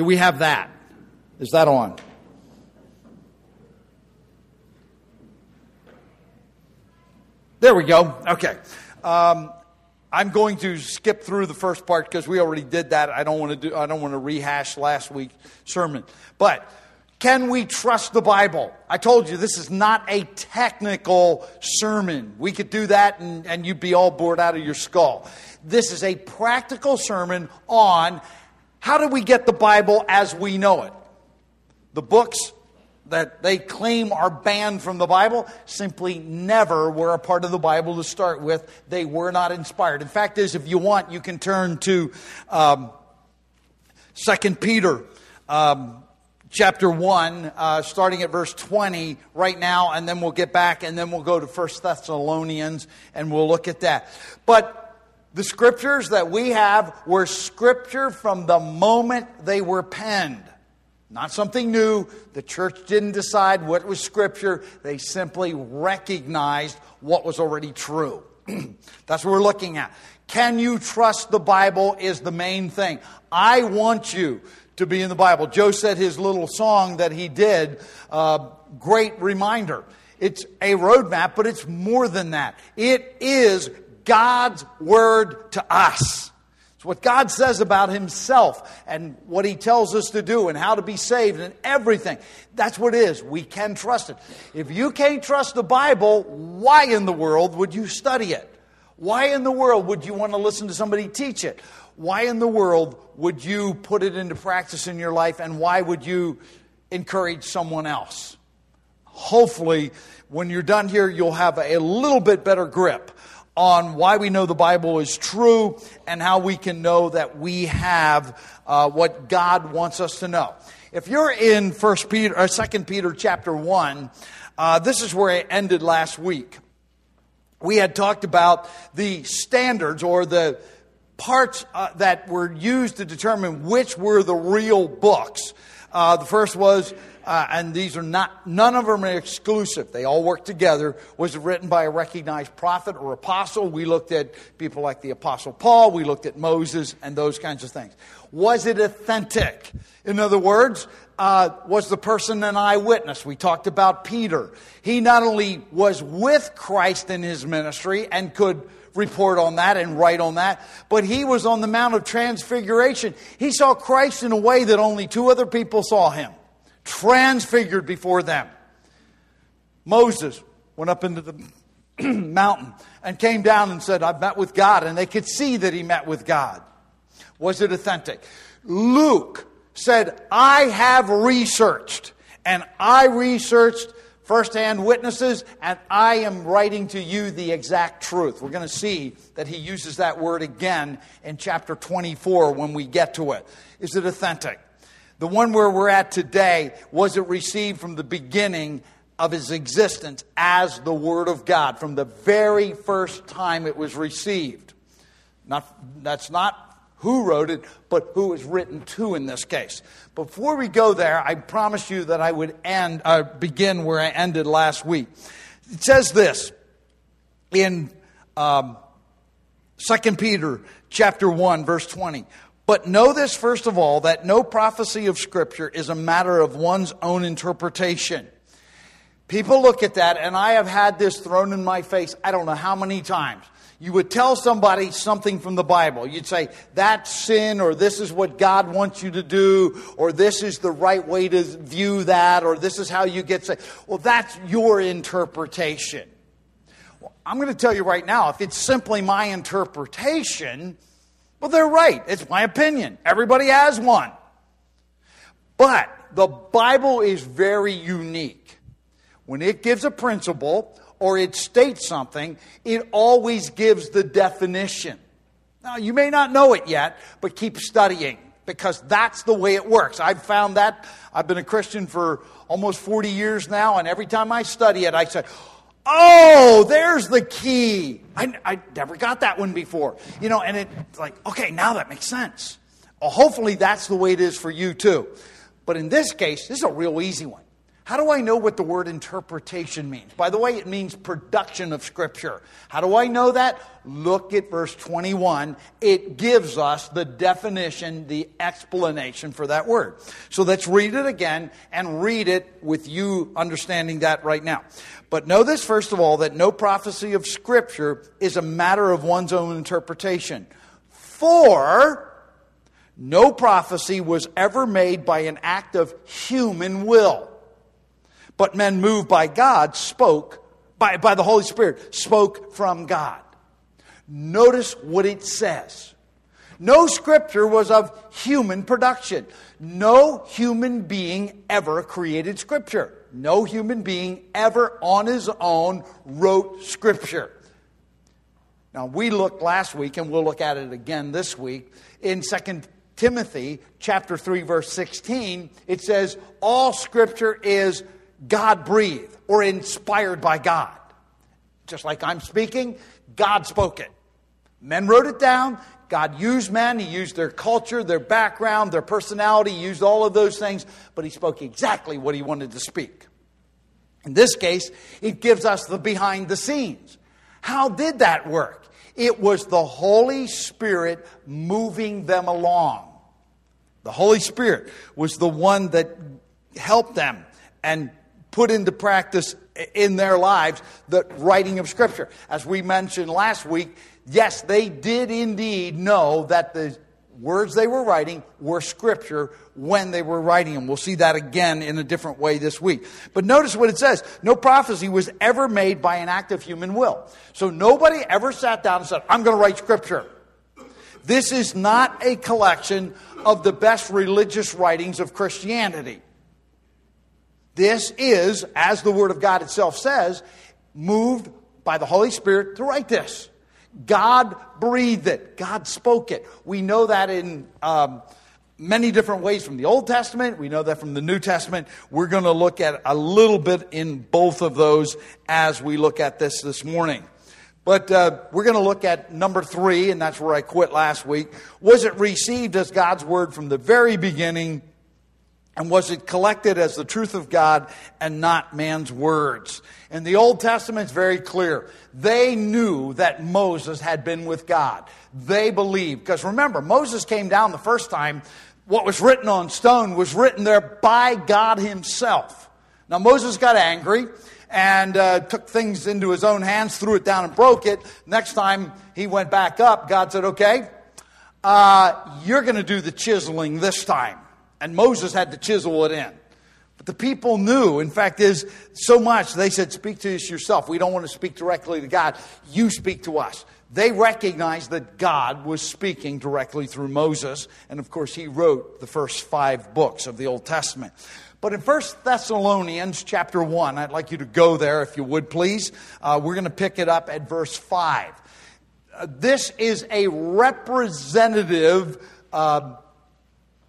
Do we have that? Is that on? There we go. Okay. Um, I'm going to skip through the first part because we already did that. I don't want to do. I don't want to rehash last week's sermon. But can we trust the Bible? I told you this is not a technical sermon. We could do that and, and you'd be all bored out of your skull. This is a practical sermon on how do we get the Bible as we know it. The books that they claim are banned from the Bible simply never were a part of the Bible to start with. They were not inspired. In fact, is if you want, you can turn to um, Second Peter. Um, chapter 1 uh, starting at verse 20 right now and then we'll get back and then we'll go to First thessalonians and we'll look at that but the scriptures that we have were scripture from the moment they were penned not something new. The church didn't decide what was Scripture, they simply recognized what was already true. That's what we're looking at. Can you trust the Bible is the main thing. I want you to be in the Bible. Joe said his little song that he did, uh, great reminder. It's a roadmap, but it's more than that. It is God's word to us. It's what God says about Himself and what He tells us to do and how to be saved and everything. That's what it is. We can trust it. If you can't trust the Bible, why in the world would you study it? Why in the world would you want to listen to somebody teach it? Why in the world would you put it into practice in your life and why would you encourage someone else? Hopefully, when you're done here, you'll have a little bit better grip on why we know the Bible is true and how we can know that we have uh, what God wants us to know. If you're in First Peter or Second Peter chapter one, uh, this is where I ended last week. We had talked about the standards or the parts uh, that were used to determine which were the real books. Uh, the first was uh, and these are not, none of them are exclusive. They all work together. Was it written by a recognized prophet or apostle? We looked at people like the apostle Paul. We looked at Moses and those kinds of things. Was it authentic? In other words, uh, was the person an eyewitness? We talked about Peter. He not only was with Christ in his ministry and could report on that and write on that, but he was on the Mount of Transfiguration. He saw Christ in a way that only two other people saw him transfigured before them. Moses went up into the mountain and came down and said, I've met with God, and they could see that he met with God. Was it authentic? Luke said, I have researched, and I researched firsthand witnesses, and I am writing to you the exact truth. We're going to see that he uses that word again in chapter 24 when we get to it. Is it authentic? The one where we're at today was it received from the beginning of his existence as the Word of God, from the very first time it was received. Not, that's not who wrote it, but who was written to in this case. Before we go there, I promised you that I would end, uh, begin where I ended last week. It says this in um, 2 Peter chapter 1, verse 20. But know this, first of all, that no prophecy of Scripture is a matter of one's own interpretation. People look at that, and I have had this thrown in my face, I don't know how many times. You would tell somebody something from the Bible. You'd say, that's sin, or this is what God wants you to do, or this is the right way to view that, or this is how you get saved. Well, that's your interpretation. Well, I'm going to tell you right now, if it's simply my interpretation, well, they're right. It's my opinion. Everybody has one. But the Bible is very unique. When it gives a principle or it states something, it always gives the definition. Now, you may not know it yet, but keep studying because that's the way it works. I've found that. I've been a Christian for almost 40 years now, and every time I study it, I say, Oh, there's the key. I, I never got that one before. You know, and it's like, okay, now that makes sense. Well, hopefully that's the way it is for you too. But in this case, this is a real easy one. How do I know what the word interpretation means? By the way, it means production of Scripture. How do I know that? Look at verse 21. It gives us the definition, the explanation for that word. So let's read it again and read it with you understanding that right now. But know this, first of all, that no prophecy of Scripture is a matter of one's own interpretation. For no prophecy was ever made by an act of human will but men moved by God spoke, by, by the Holy Spirit, spoke from God. Notice what it says. No scripture was of human production. No human being ever created scripture. No human being ever on his own wrote scripture. Now, we looked last week, and we'll look at it again this week, in 2 Timothy chapter 3, verse 16. It says, All scripture is God breathed or inspired by God. Just like I'm speaking, God spoke it. Men wrote it down. God used men. He used their culture, their background, their personality. He used all of those things, but He spoke exactly what He wanted to speak. In this case, it gives us the behind the scenes. How did that work? It was the Holy Spirit moving them along. The Holy Spirit was the one that helped them and put into practice in their lives the writing of Scripture. As we mentioned last week, yes, they did indeed know that the words they were writing were Scripture when they were writing them. We'll see that again in a different way this week. But notice what it says no prophecy was ever made by an act of human will. So nobody ever sat down and said, I'm going to write Scripture. This is not a collection of the best religious writings of Christianity. This is, as the Word of God itself says, moved by the Holy Spirit to write this. God breathed it, God spoke it. We know that in um, many different ways from the Old Testament, we know that from the New Testament. We're going to look at a little bit in both of those as we look at this this morning. But uh, we're going to look at number three, and that's where I quit last week. Was it received as God's word from the very beginning? And was it collected as the truth of God and not man's words? In the Old Testament, it's very clear. They knew that Moses had been with God. They believed. Because remember, Moses came down the first time. What was written on stone was written there by God Himself. Now, Moses got angry and uh, took things into his own hands, threw it down, and broke it. Next time he went back up, God said, Okay, uh, you're going to do the chiseling this time and Moses had to chisel it in. But the people knew, in fact, is so much, they said, Speak to us yourself. We don't want to speak directly to God. You speak to us. They recognized that God was speaking directly through Moses. And of course, he wrote the first five books of the Old Testament. But in 1 Thessalonians chapter 1, I'd like you to go there if you would please. Uh, we're going to pick it up at verse 5. Uh, this is a representative uh,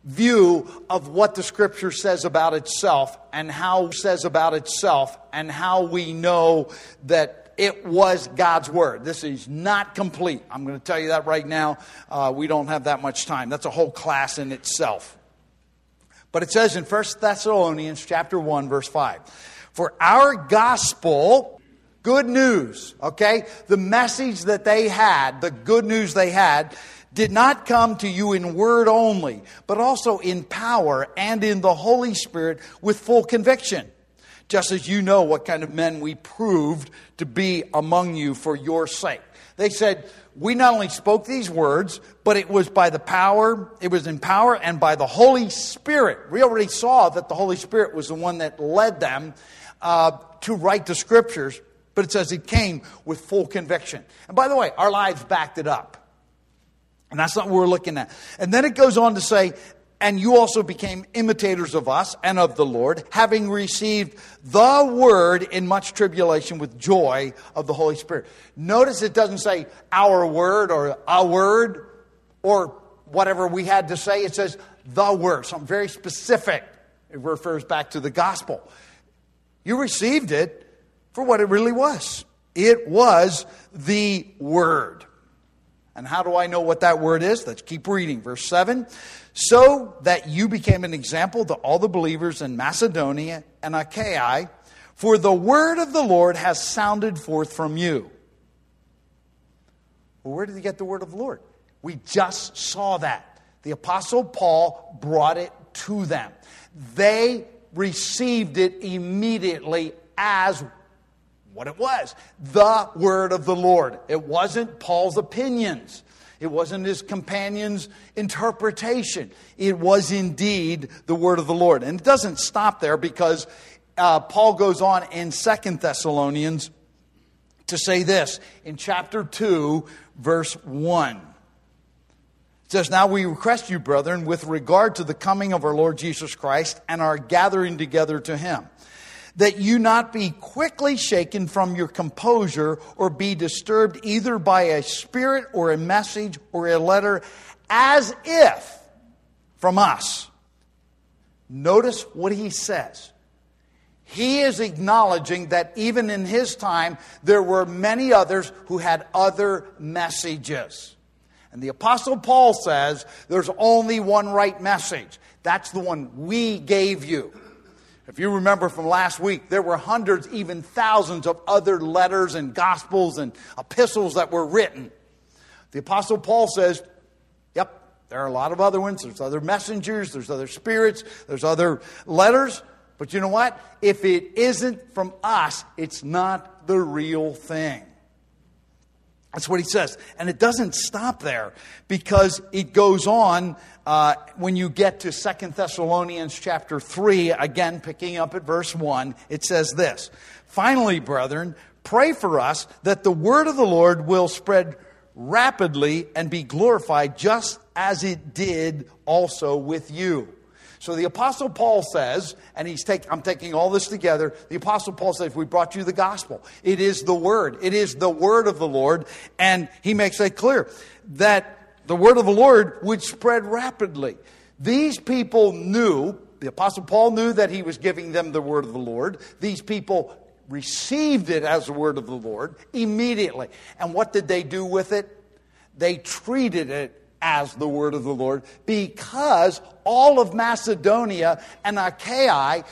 view of what the scripture says about itself and how says about itself and how we know that it was God's word. This is not complete. I'm going to tell you that right now. Uh, we don't have that much time. That's a whole class in itself. But it says in 1 Thessalonians chapter 1 verse 5, "For our gospel good news, okay? The message that they had, the good news they had did not come to you in word only, but also in power and in the Holy Spirit with full conviction. Just as you know what kind of men we proved to be among you for your sake. They said, We not only spoke these words, but it was by the power, it was in power and by the Holy Spirit. We already saw that the Holy Spirit was the one that led them uh, to write the scriptures, but it says it came with full conviction. And by the way, our lives backed it up. And that's not what we're looking at. And then it goes on to say, and you also became imitators of us and of the Lord, having received the word in much tribulation with joy of the Holy Spirit. Notice it doesn't say our word or a word or whatever we had to say. It says the word, something very specific. It refers back to the gospel. You received it for what it really was. It was the word. And how do I know what that word is? Let's keep reading. Verse 7 So that you became an example to all the believers in Macedonia and Achaia, for the word of the Lord has sounded forth from you. Well, where did he get the word of the Lord? We just saw that. The Apostle Paul brought it to them. They received it immediately as what it was the word of the Lord. It wasn't Paul's opinions, it wasn't his companion's interpretation. It was indeed the word of the Lord. And it doesn't stop there because uh, Paul goes on in Second Thessalonians to say this in chapter 2, verse 1. It says, Now we request you, brethren, with regard to the coming of our Lord Jesus Christ and our gathering together to him that you not be quickly shaken from your composure or be disturbed either by a spirit or a message or a letter as if from us. Notice what he says. He is acknowledging that even in his time, there were many others who had other messages. And the Apostle Paul says there's only one right message. That's the one we gave you. If you remember from last week, there were hundreds, even thousands of other letters and gospels and epistles that were written. The Apostle Paul says, Yep, there are a lot of other ones. There's other messengers, there's other spirits, there's other letters. But you know what? If it isn't from us, it's not the real thing. That's what he says. And it doesn't stop there because it goes on uh, when you get to Second Thessalonians chapter 3, again picking up at verse 1. It says this Finally, brethren, pray for us that the word of the Lord will spread rapidly and be glorified just as it did also with you. So the Apostle Paul says, and he's take, I'm taking all this together. The Apostle Paul says, We brought you the gospel. It is the word. It is the word of the Lord. And he makes it clear that the word of the Lord would spread rapidly. These people knew, the Apostle Paul knew that he was giving them the word of the Lord. These people received it as the word of the Lord immediately. And what did they do with it? They treated it as the word of the Lord because all of Macedonia and Achaia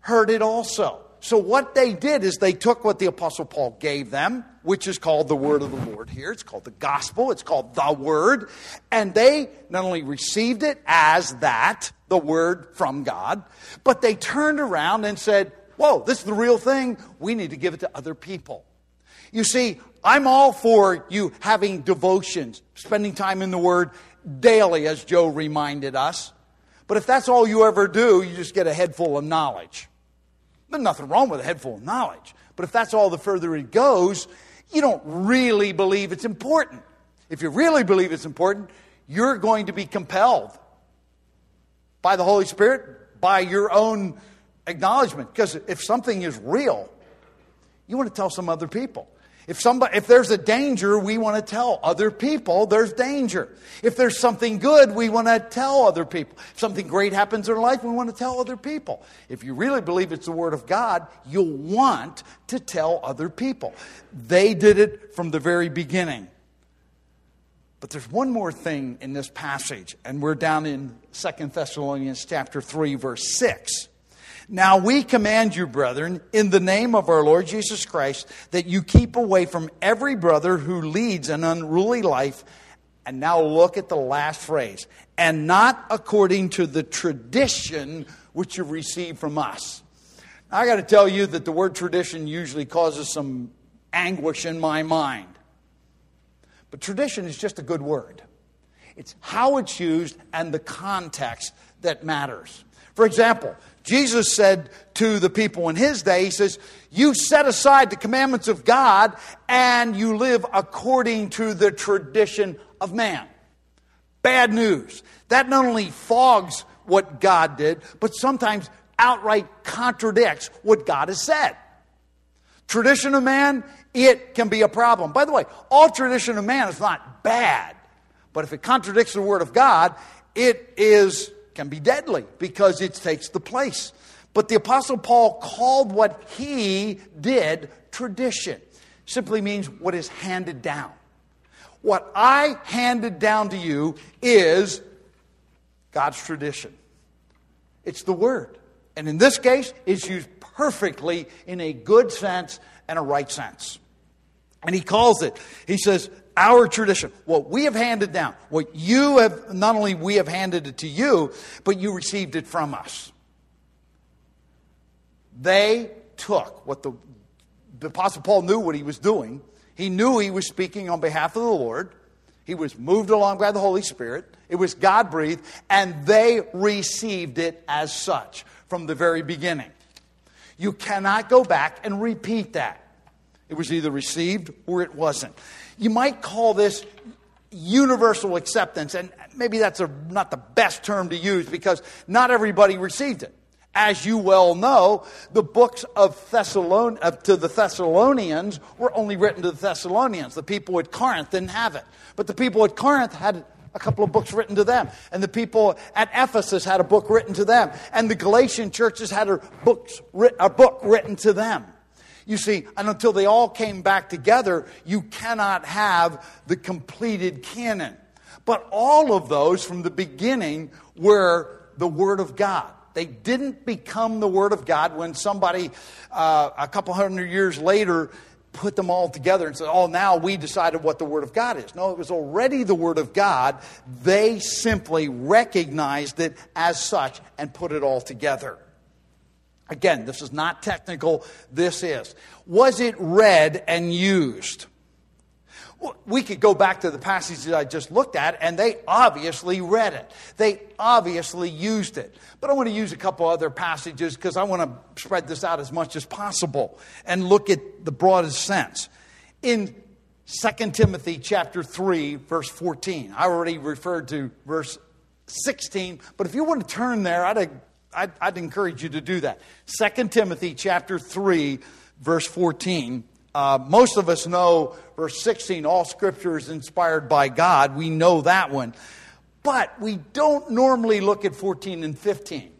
heard it also. So, what they did is they took what the Apostle Paul gave them, which is called the word of the Lord here. It's called the gospel, it's called the word. And they not only received it as that, the word from God, but they turned around and said, Whoa, this is the real thing. We need to give it to other people. You see, I'm all for you having devotions, spending time in the Word daily, as Joe reminded us. But if that's all you ever do, you just get a head full of knowledge. There's nothing wrong with a head full of knowledge. But if that's all the further it goes, you don't really believe it's important. If you really believe it's important, you're going to be compelled by the Holy Spirit, by your own acknowledgement. Because if something is real, you want to tell some other people. If, somebody, if there's a danger, we want to tell other people there's danger. If there's something good, we want to tell other people. If something great happens in life, we want to tell other people. If you really believe it's the Word of God, you'll want to tell other people. They did it from the very beginning. But there's one more thing in this passage, and we're down in Second Thessalonians chapter 3, verse 6. Now we command you, brethren, in the name of our Lord Jesus Christ, that you keep away from every brother who leads an unruly life. And now look at the last phrase and not according to the tradition which you received from us. Now, I got to tell you that the word tradition usually causes some anguish in my mind. But tradition is just a good word. It's how it's used and the context that matters. For example, Jesus said to the people in his day, He says, You set aside the commandments of God and you live according to the tradition of man. Bad news. That not only fogs what God did, but sometimes outright contradicts what God has said. Tradition of man, it can be a problem. By the way, all tradition of man is not bad, but if it contradicts the Word of God, it is can be deadly because it takes the place. But the Apostle Paul called what he did tradition. Simply means what is handed down. What I handed down to you is God's tradition. It's the Word. And in this case, it's used perfectly in a good sense and a right sense. And he calls it, he says, our tradition, what we have handed down, what you have, not only we have handed it to you, but you received it from us. They took what the, the Apostle Paul knew what he was doing. He knew he was speaking on behalf of the Lord. He was moved along by the Holy Spirit. It was God breathed, and they received it as such from the very beginning. You cannot go back and repeat that. It was either received or it wasn't. You might call this universal acceptance, and maybe that's a, not the best term to use because not everybody received it. As you well know, the books of Thessalon- to the Thessalonians were only written to the Thessalonians. The people at Corinth didn't have it. But the people at Corinth had a couple of books written to them. And the people at Ephesus had a book written to them. And the Galatian churches had a, books, a book written to them. You see, and until they all came back together, you cannot have the completed canon. But all of those from the beginning were the Word of God. They didn't become the Word of God when somebody uh, a couple hundred years later put them all together and said, oh, now we decided what the Word of God is. No, it was already the Word of God. They simply recognized it as such and put it all together. Again, this is not technical, this is. Was it read and used? We could go back to the passages I just looked at, and they obviously read it. They obviously used it. But I want to use a couple other passages because I want to spread this out as much as possible and look at the broadest sense. In 2 Timothy chapter 3, verse 14, I already referred to verse 16, but if you want to turn there, I'd, I'd, I'd encourage you to do that. 2 Timothy chapter 3, verse 14. Uh, most of us know verse 16 all scripture is inspired by God. We know that one. But we don't normally look at 14 and 15.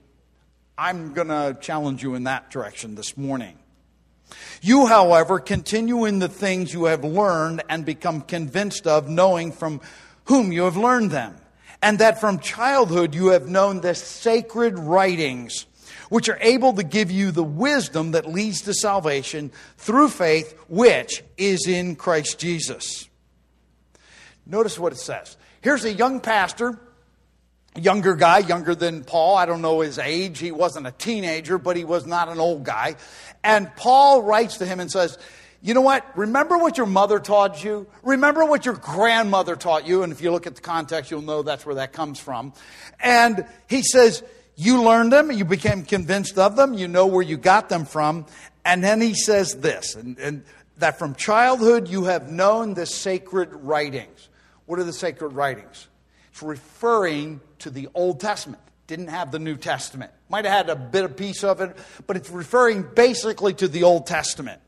I'm going to challenge you in that direction this morning. You, however, continue in the things you have learned and become convinced of, knowing from whom you have learned them, and that from childhood you have known the sacred writings which are able to give you the wisdom that leads to salvation through faith, which is in Christ Jesus. Notice what it says. Here's a young pastor, younger guy, younger than Paul. I don't know his age. He wasn't a teenager, but he was not an old guy. And Paul writes to him and says, you know what? Remember what your mother taught you? Remember what your grandmother taught you? And if you look at the context, you'll know that's where that comes from. And he says, you learned them, you became convinced of them, you know where you got them from. And then he says this, and, and that from childhood you have known the sacred writings. What are the sacred writings? It's referring to the Old Testament. Didn't have the New Testament. Might have had a bit of piece of it, but it's referring basically to the Old Testament.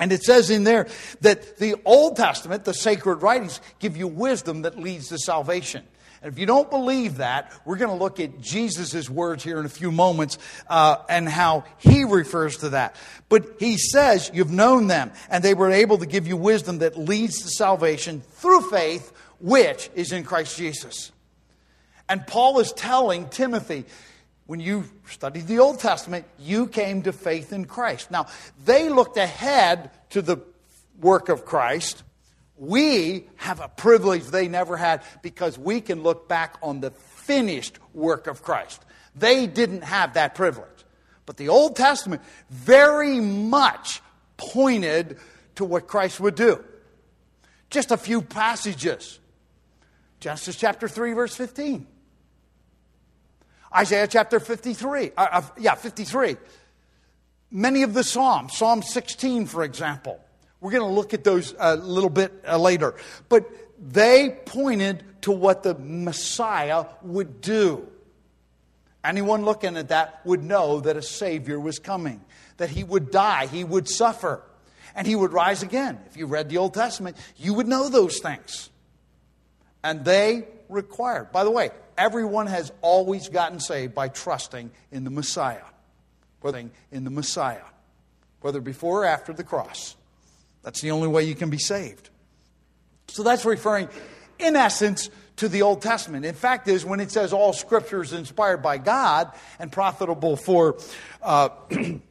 And it says in there that the Old Testament, the sacred writings, give you wisdom that leads to salvation. And if you don't believe that, we're going to look at Jesus' words here in a few moments uh, and how he refers to that. But he says, You've known them, and they were able to give you wisdom that leads to salvation through faith, which is in Christ Jesus. And Paul is telling Timothy, when you studied the Old Testament, you came to faith in Christ. Now, they looked ahead to the work of Christ we have a privilege they never had because we can look back on the finished work of Christ. They didn't have that privilege. But the Old Testament very much pointed to what Christ would do. Just a few passages Genesis chapter 3, verse 15. Isaiah chapter 53. Uh, uh, yeah, 53. Many of the Psalms, Psalm 16, for example. We're going to look at those a little bit uh, later. But they pointed to what the Messiah would do. Anyone looking at that would know that a Savior was coming, that he would die, he would suffer, and he would rise again. If you read the Old Testament, you would know those things. And they required, by the way, everyone has always gotten saved by trusting in the Messiah, whether in the Messiah, whether before or after the cross. That's the only way you can be saved. So that's referring, in essence, to the Old Testament. In fact, is when it says all Scripture is inspired by God and profitable for. Uh,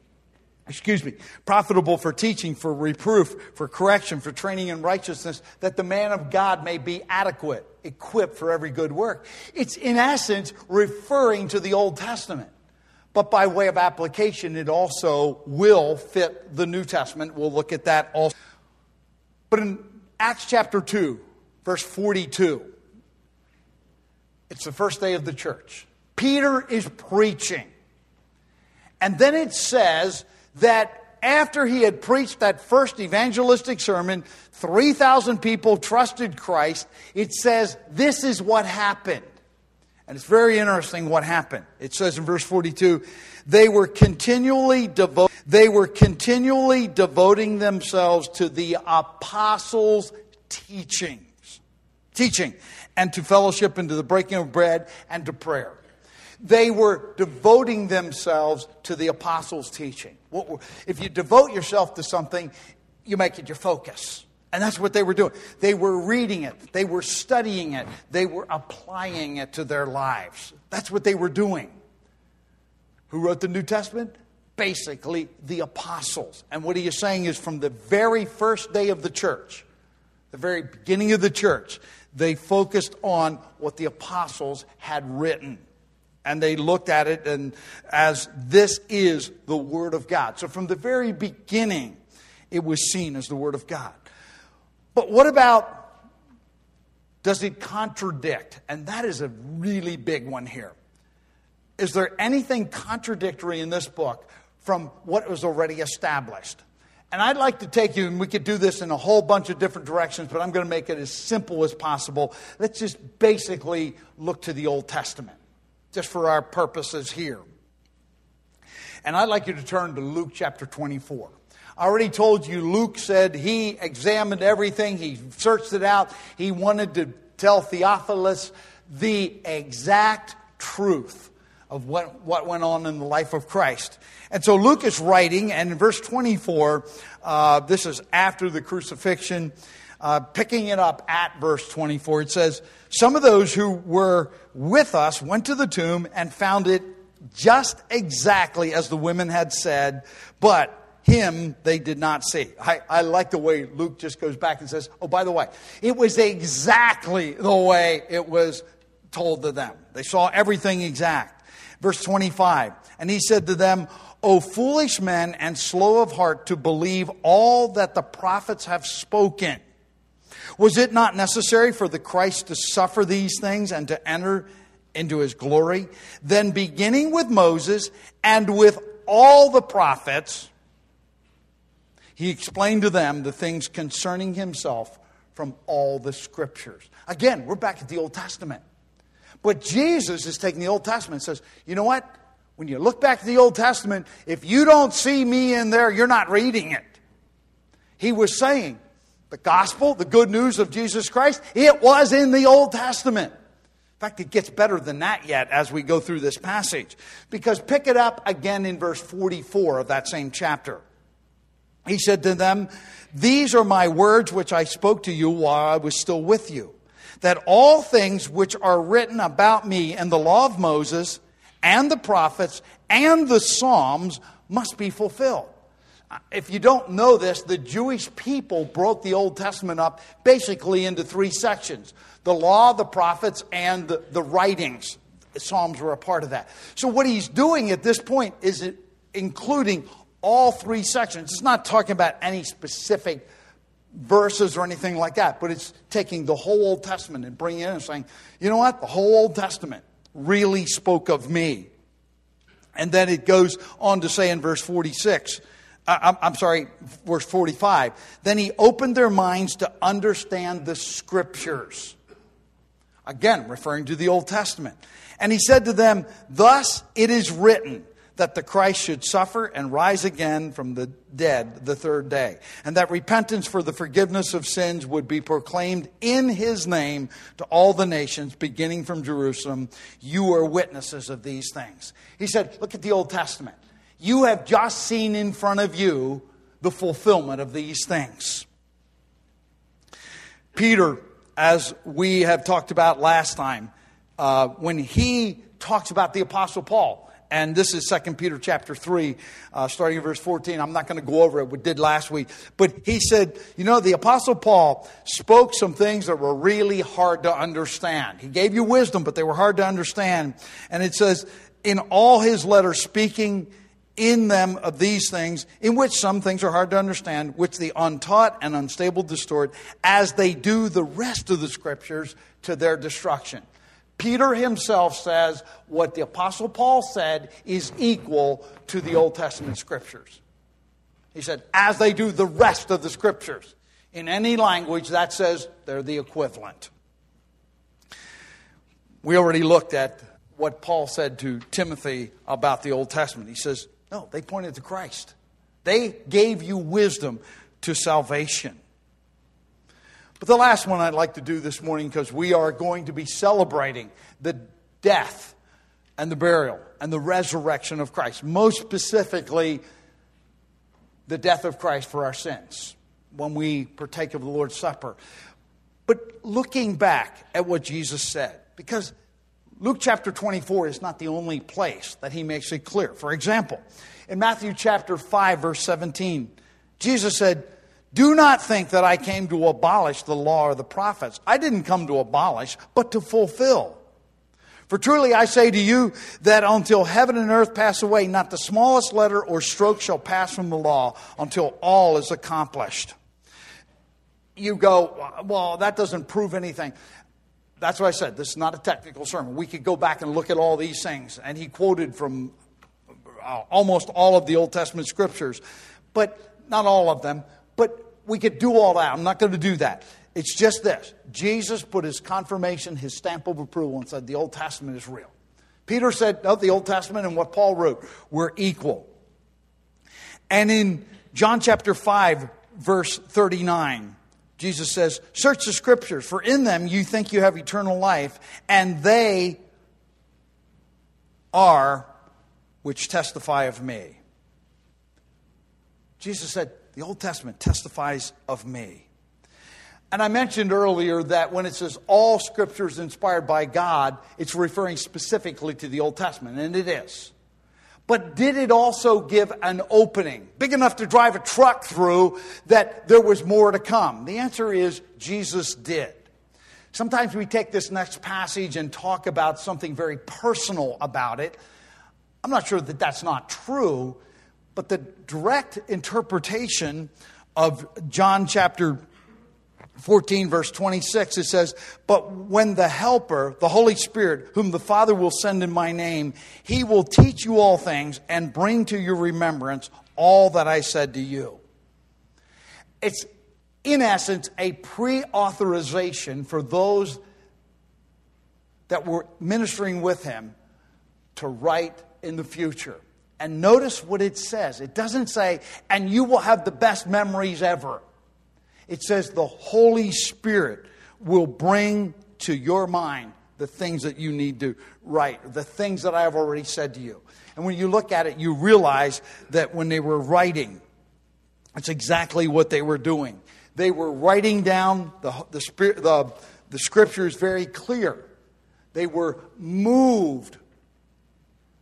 excuse me, profitable for teaching, for reproof, for correction, for training in righteousness, that the man of God may be adequate, equipped for every good work. It's in essence referring to the Old Testament. But by way of application, it also will fit the New Testament. We'll look at that also. But in Acts chapter 2, verse 42, it's the first day of the church. Peter is preaching. And then it says that after he had preached that first evangelistic sermon, 3,000 people trusted Christ. It says, This is what happened. And it's very interesting what happened. It says in verse 42, they were continually devo- they were continually devoting themselves to the apostles' teachings, teaching, and to fellowship and to the breaking of bread and to prayer. They were devoting themselves to the apostles' teaching. If you devote yourself to something, you make it your focus. And that's what they were doing. They were reading it, they were studying it, they were applying it to their lives. That's what they were doing. Who wrote the New Testament? Basically, the apostles. And what he is saying is from the very first day of the church, the very beginning of the church, they focused on what the apostles had written. And they looked at it and as this is the Word of God. So from the very beginning, it was seen as the Word of God. But what about does it contradict? And that is a really big one here. Is there anything contradictory in this book from what was already established? And I'd like to take you, and we could do this in a whole bunch of different directions, but I'm going to make it as simple as possible. Let's just basically look to the Old Testament, just for our purposes here. And I'd like you to turn to Luke chapter 24. I already told you, Luke said he examined everything, he searched it out, he wanted to tell Theophilus the exact truth of what, what went on in the life of Christ. And so Luke is writing, and in verse 24, uh, this is after the crucifixion, uh, picking it up at verse 24, it says, Some of those who were with us went to the tomb and found it just exactly as the women had said, but him they did not see. I, I like the way Luke just goes back and says, oh, by the way, it was exactly the way it was told to them. They saw everything exact. Verse 25, and he said to them, O foolish men and slow of heart to believe all that the prophets have spoken. Was it not necessary for the Christ to suffer these things and to enter into his glory? Then, beginning with Moses and with all the prophets, he explained to them the things concerning himself from all the scriptures. Again, we're back at the Old Testament. But Jesus is taking the Old Testament and says, you know what? When you look back at the Old Testament, if you don't see me in there, you're not reading it. He was saying, the gospel, the good news of Jesus Christ, it was in the Old Testament. In fact, it gets better than that yet as we go through this passage. Because pick it up again in verse 44 of that same chapter. He said to them, These are my words which I spoke to you while I was still with you, that all things which are written about me in the law of Moses and the prophets and the Psalms must be fulfilled. If you don't know this, the Jewish people broke the Old Testament up basically into three sections the law, the prophets, and the, the writings. The Psalms were a part of that. So, what he's doing at this point is including all three sections. It's not talking about any specific verses or anything like that, but it's taking the whole Old Testament and bringing it in and saying, you know what? The whole Old Testament really spoke of me. And then it goes on to say in verse 46, uh, I'm, sorry, verse 45, then he opened their minds to understand the scriptures. Again, referring to the Old Testament. And he said to them, Thus it is written that the Christ should suffer and rise again from the dead the third day, and that repentance for the forgiveness of sins would be proclaimed in his name to all the nations, beginning from Jerusalem. You are witnesses of these things. He said, Look at the Old Testament. You have just seen in front of you the fulfillment of these things. Peter, as we have talked about last time, uh, when he talks about the Apostle Paul, and this is 2 Peter chapter 3, uh, starting in verse 14. I'm not going to go over it, we did last week. But he said, you know, the Apostle Paul spoke some things that were really hard to understand. He gave you wisdom, but they were hard to understand. And it says, in all his letters, speaking in them of these things, in which some things are hard to understand, which the untaught and unstable distort, as they do the rest of the scriptures to their destruction. Peter himself says what the Apostle Paul said is equal to the Old Testament scriptures. He said, as they do the rest of the scriptures. In any language, that says they're the equivalent. We already looked at what Paul said to Timothy about the Old Testament. He says, no, they pointed to Christ. They gave you wisdom to salvation. But the last one I'd like to do this morning, because we are going to be celebrating the death and the burial and the resurrection of Christ. Most specifically, the death of Christ for our sins when we partake of the Lord's Supper. But looking back at what Jesus said, because Luke chapter 24 is not the only place that he makes it clear. For example, in Matthew chapter 5, verse 17, Jesus said, do not think that I came to abolish the law or the prophets. I didn't come to abolish, but to fulfill. For truly I say to you that until heaven and earth pass away, not the smallest letter or stroke shall pass from the law until all is accomplished. You go, well, that doesn't prove anything. That's what I said. This is not a technical sermon. We could go back and look at all these things. And he quoted from uh, almost all of the Old Testament scriptures, but not all of them. But we could do all that. I'm not going to do that. It's just this Jesus put his confirmation, his stamp of approval, and said the Old Testament is real. Peter said, no, the Old Testament and what Paul wrote were equal. And in John chapter 5, verse 39, Jesus says, Search the scriptures, for in them you think you have eternal life, and they are which testify of me. Jesus said, the Old Testament testifies of me. And I mentioned earlier that when it says all scripture is inspired by God, it's referring specifically to the Old Testament, and it is. But did it also give an opening big enough to drive a truck through that there was more to come? The answer is Jesus did. Sometimes we take this next passage and talk about something very personal about it. I'm not sure that that's not true, but the direct interpretation of John chapter 14, verse 26, it says, But when the Helper, the Holy Spirit, whom the Father will send in my name, he will teach you all things and bring to your remembrance all that I said to you. It's, in essence, a pre authorization for those that were ministering with him to write in the future. And notice what it says. It doesn't say, and you will have the best memories ever. It says, the Holy Spirit will bring to your mind the things that you need to write, the things that I have already said to you. And when you look at it, you realize that when they were writing, it's exactly what they were doing. They were writing down the, the, spirit, the, the scriptures very clear. They were moved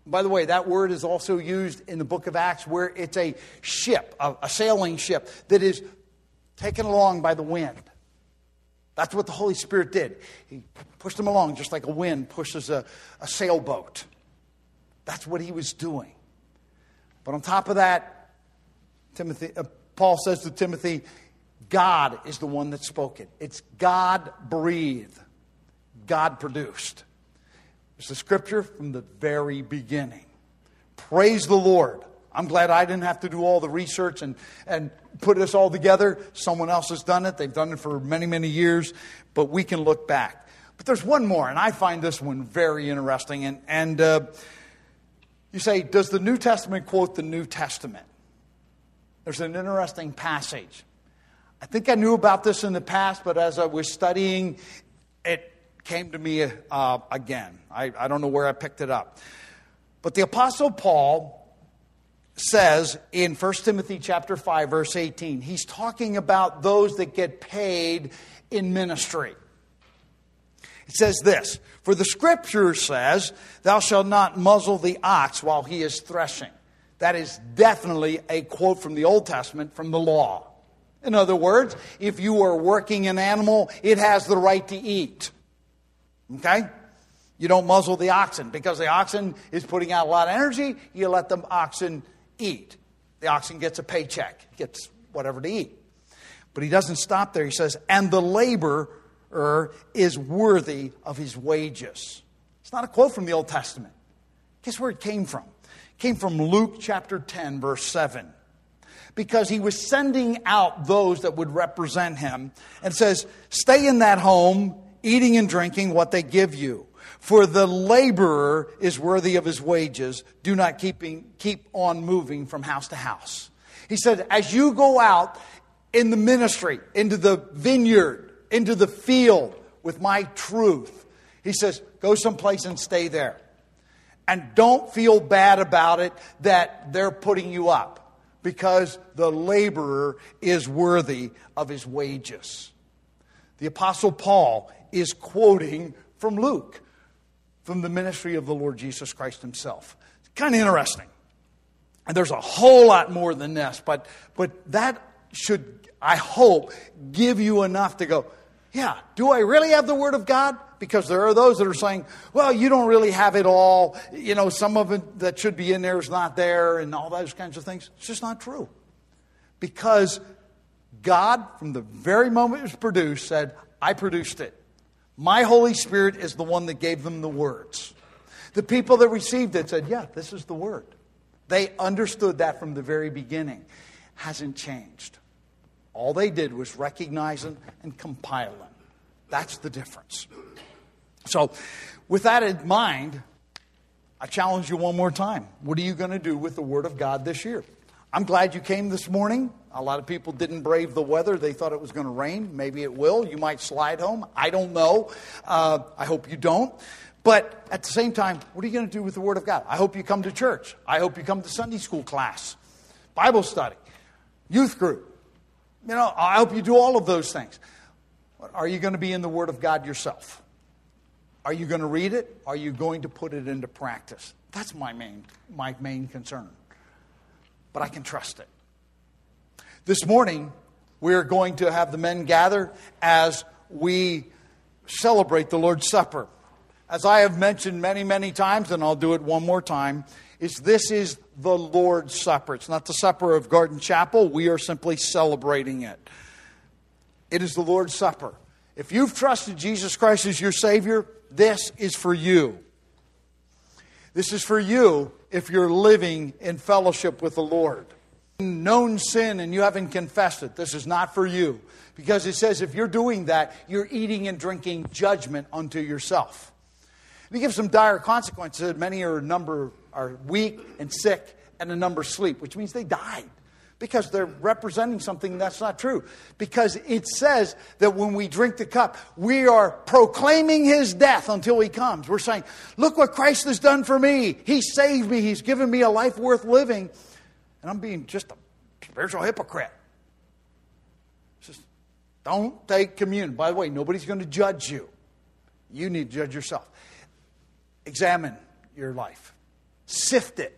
by the way, that word is also used in the book of Acts where it's a ship, a, a sailing ship that is taken along by the wind. That's what the Holy Spirit did. He pushed them along just like a wind pushes a, a sailboat. That's what he was doing. But on top of that, Timothy, uh, Paul says to Timothy, God is the one that spoke it. It's God breathed, God produced. It's the scripture from the very beginning. Praise the Lord. I'm glad I didn't have to do all the research and, and put this all together. Someone else has done it. They've done it for many, many years, but we can look back. But there's one more, and I find this one very interesting. And, and uh, you say, Does the New Testament quote the New Testament? There's an interesting passage. I think I knew about this in the past, but as I was studying, it came to me uh, again. I, I don't know where I picked it up. But the Apostle Paul says in 1 Timothy chapter 5 verse 18 he's talking about those that get paid in ministry. It says this For the scripture says, Thou shalt not muzzle the ox while he is threshing. That is definitely a quote from the Old Testament from the law. In other words, if you are working an animal, it has the right to eat. Okay? You don't muzzle the oxen because the oxen is putting out a lot of energy. You let the oxen eat. The oxen gets a paycheck, gets whatever to eat. But he doesn't stop there. He says, and the laborer is worthy of his wages. It's not a quote from the Old Testament. Guess where it came from? It came from Luke chapter 10, verse 7. Because he was sending out those that would represent him and says, Stay in that home, eating and drinking what they give you. For the laborer is worthy of his wages. Do not keeping, keep on moving from house to house. He said, As you go out in the ministry, into the vineyard, into the field with my truth. He says, go someplace and stay there. And don't feel bad about it that they're putting you up because the laborer is worthy of his wages. The Apostle Paul is quoting from Luke, from the ministry of the Lord Jesus Christ himself. It's kind of interesting. And there's a whole lot more than this, but, but that should, I hope, give you enough to go, yeah, do I really have the Word of God? Because there are those that are saying, well, you don't really have it all. You know, some of it that should be in there is not there, and all those kinds of things. It's just not true. Because God, from the very moment it was produced, said, I produced it. My Holy Spirit is the one that gave them the words. The people that received it said, yeah, this is the Word. They understood that from the very beginning. Hasn't changed. All they did was recognize them and compile them. That's the difference. So, with that in mind, I challenge you one more time. What are you going to do with the Word of God this year? I'm glad you came this morning. A lot of people didn't brave the weather. They thought it was going to rain. Maybe it will. You might slide home. I don't know. Uh, I hope you don't. But at the same time, what are you going to do with the Word of God? I hope you come to church. I hope you come to Sunday school class, Bible study, youth group. You know, I hope you do all of those things. Are you going to be in the Word of God yourself? Are you going to read it? Are you going to put it into practice? That's my main, my main concern. But I can trust it. This morning, we're going to have the men gather as we celebrate the Lord's Supper. As I have mentioned many, many times, and I'll do it one more time, is this is the Lord's Supper. It's not the supper of Garden Chapel. We are simply celebrating it. It is the Lord's Supper. If you've trusted Jesus Christ as your Savior, this is for you. This is for you if you're living in fellowship with the Lord. Known sin and you haven't confessed it, this is not for you. Because it says if you're doing that, you're eating and drinking judgment unto yourself. He gives some dire consequences. Many are number are weak and sick, and a number sleep, which means they died because they're representing something that's not true. Because it says that when we drink the cup, we are proclaiming his death until he comes. We're saying, Look what Christ has done for me. He saved me, he's given me a life worth living. And I'm being just a spiritual hypocrite. Just don't take communion. By the way, nobody's going to judge you. You need to judge yourself. Examine your life, sift it.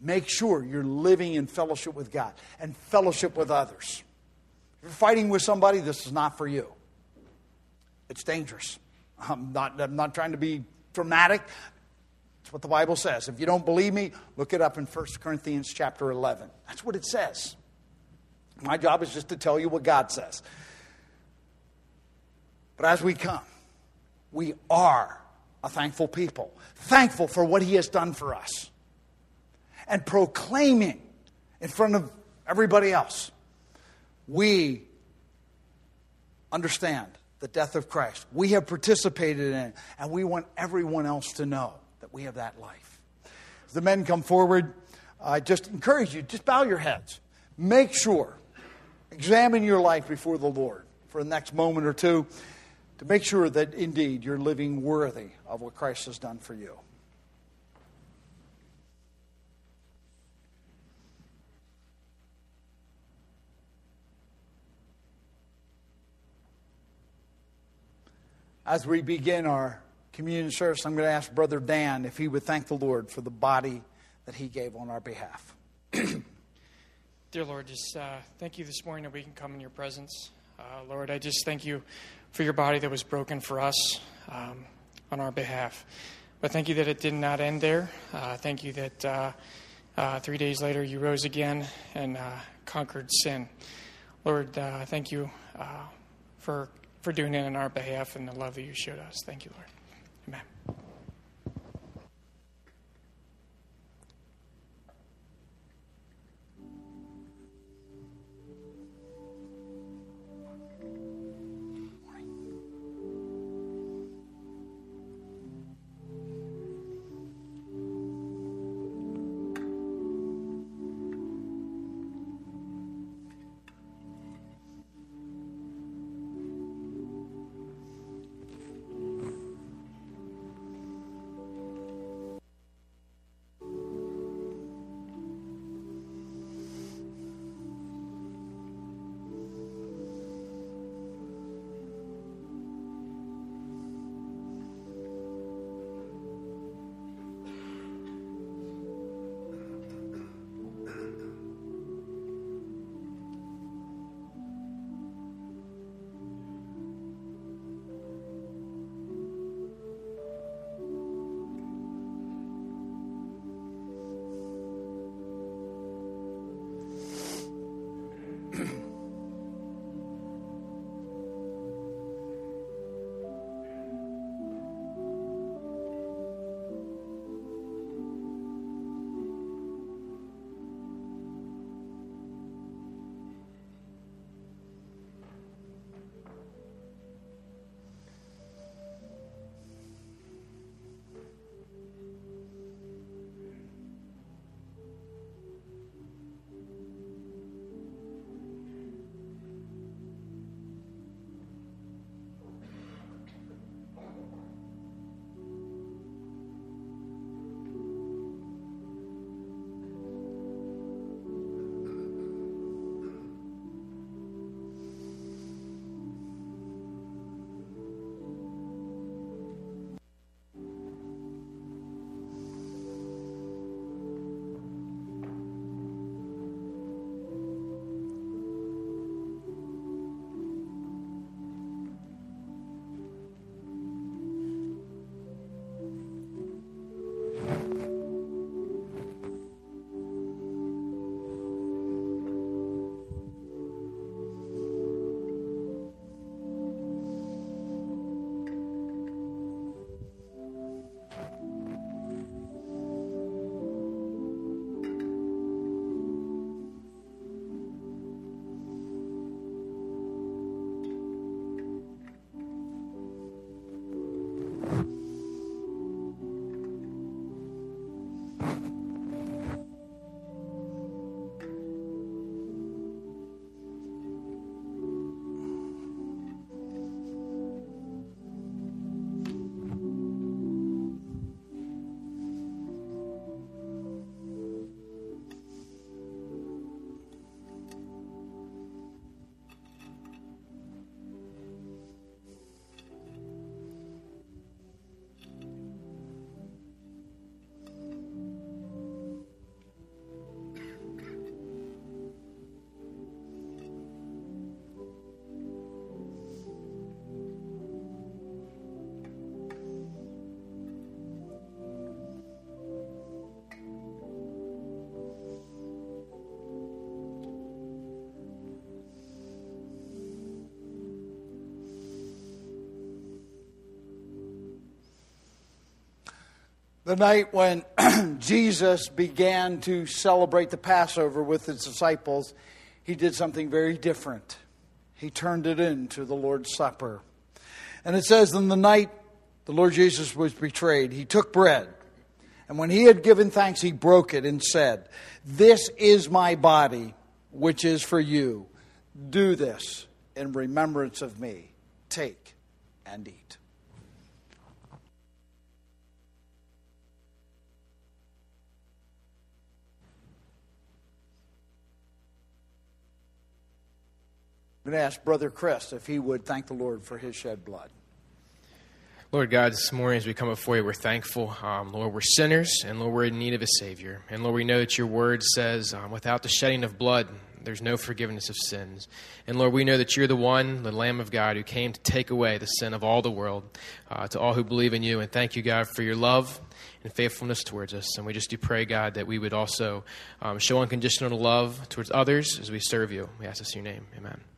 Make sure you're living in fellowship with God and fellowship with others. If you're fighting with somebody, this is not for you. It's dangerous. I'm not, I'm not trying to be dramatic. It's what the Bible says. If you don't believe me, look it up in 1 Corinthians chapter 11. That's what it says. My job is just to tell you what God says. But as we come, we are a thankful people, thankful for what He has done for us, and proclaiming in front of everybody else we understand the death of Christ. We have participated in it, and we want everyone else to know we have that life. As the men come forward, I just encourage you, just bow your heads. Make sure, examine your life before the Lord for the next moment or two to make sure that indeed you're living worthy of what Christ has done for you. As we begin our communion service, I'm going to ask Brother Dan if he would thank the Lord for the body that he gave on our behalf. Dear Lord, just uh, thank you this morning that we can come in your presence. Uh, Lord, I just thank you for your body that was broken for us um, on our behalf. But thank you that it did not end there. Uh, thank you that uh, uh, three days later you rose again and uh, conquered sin. Lord, thank you for, for doing it on our behalf and the love that you showed us. Thank you, Lord. Amen. The night when Jesus began to celebrate the Passover with his disciples, he did something very different. He turned it into the Lord's Supper. And it says, In the night the Lord Jesus was betrayed, he took bread. And when he had given thanks, he broke it and said, This is my body, which is for you. Do this in remembrance of me. Take and eat. I'm going to ask Brother Chris if he would thank the Lord for his shed blood. Lord God, this morning as we come before you, we're thankful. Um, Lord, we're sinners, and Lord, we're in need of a Savior. And Lord, we know that your word says, um, without the shedding of blood, there's no forgiveness of sins. And Lord, we know that you're the one, the Lamb of God, who came to take away the sin of all the world, uh, to all who believe in you. And thank you, God, for your love and faithfulness towards us. And we just do pray, God, that we would also um, show unconditional love towards others as we serve you. We ask this in your name. Amen.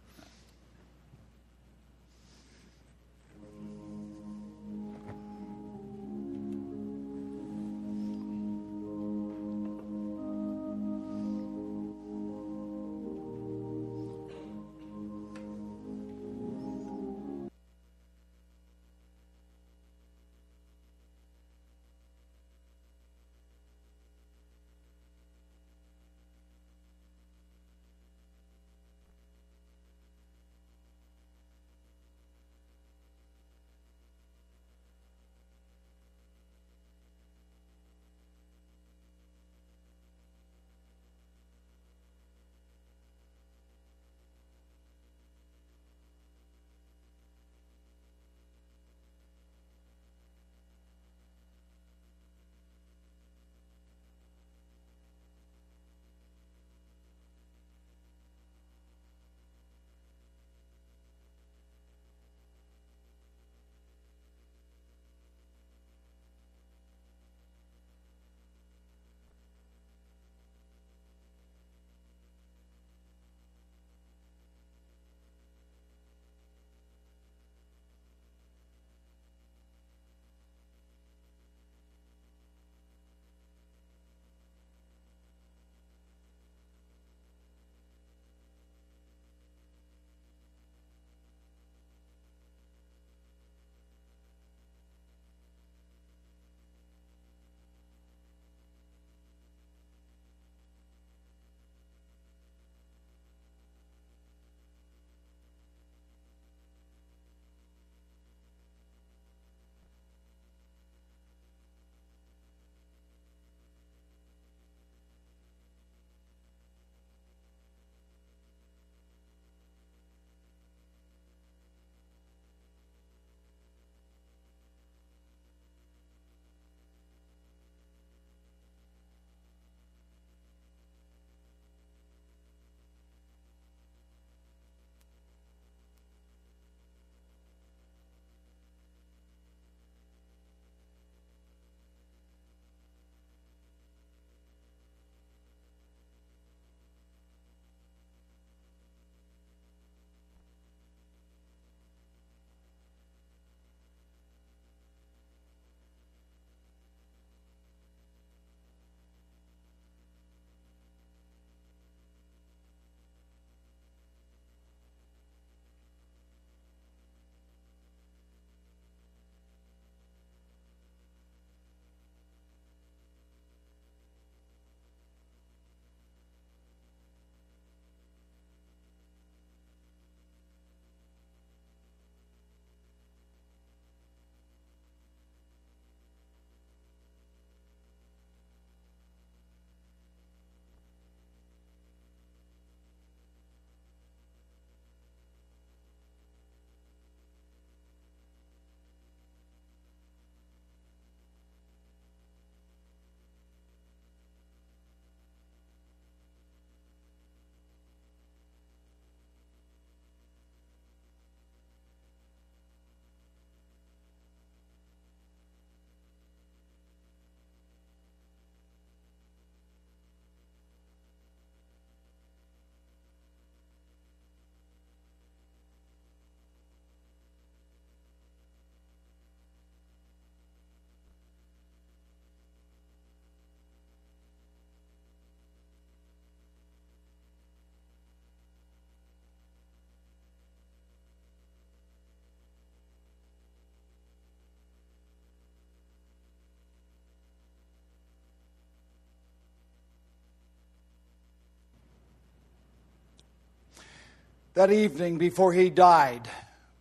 That evening before he died,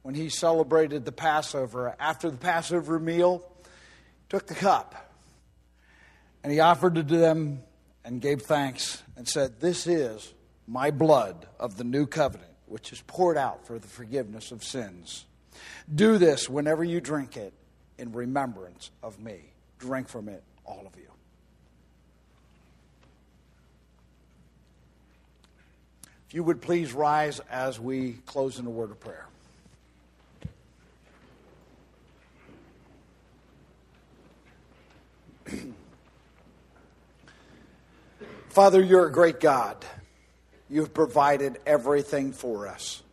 when he celebrated the Passover, after the Passover meal, took the cup and he offered it to them and gave thanks and said, This is my blood of the new covenant, which is poured out for the forgiveness of sins. Do this whenever you drink it in remembrance of me. Drink from it, all of you. If you would please rise as we close in a word of prayer. Father, you're a great God. You've provided everything for us.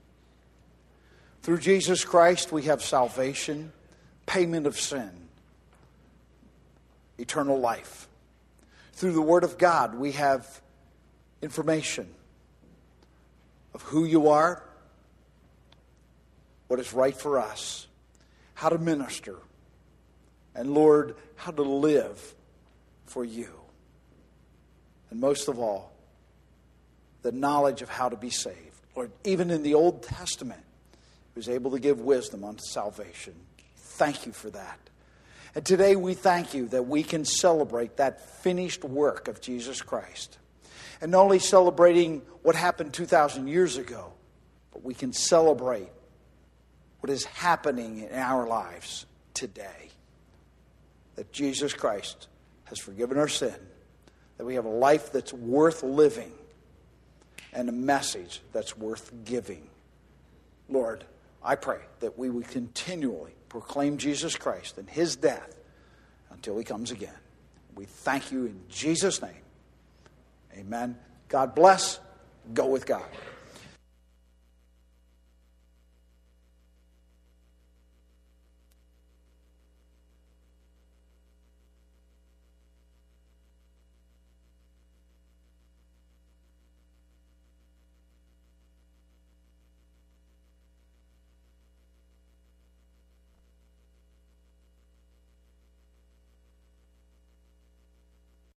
Through Jesus Christ, we have salvation, payment of sin, eternal life. Through the Word of God, we have information of who you are, what is right for us, how to minister, and Lord, how to live for you. And most of all, the knowledge of how to be saved. Lord, even in the Old Testament, he was able to give wisdom unto salvation. Thank you for that. And today we thank you that we can celebrate that finished work of Jesus Christ. And not only celebrating what happened 2,000 years ago, but we can celebrate what is happening in our lives today. That Jesus Christ has forgiven our sin, that we have a life that's worth living, and a message that's worth giving. Lord, I pray that we would continually proclaim Jesus Christ and his death until he comes again. We thank you in Jesus' name. Amen. God bless. Go with God.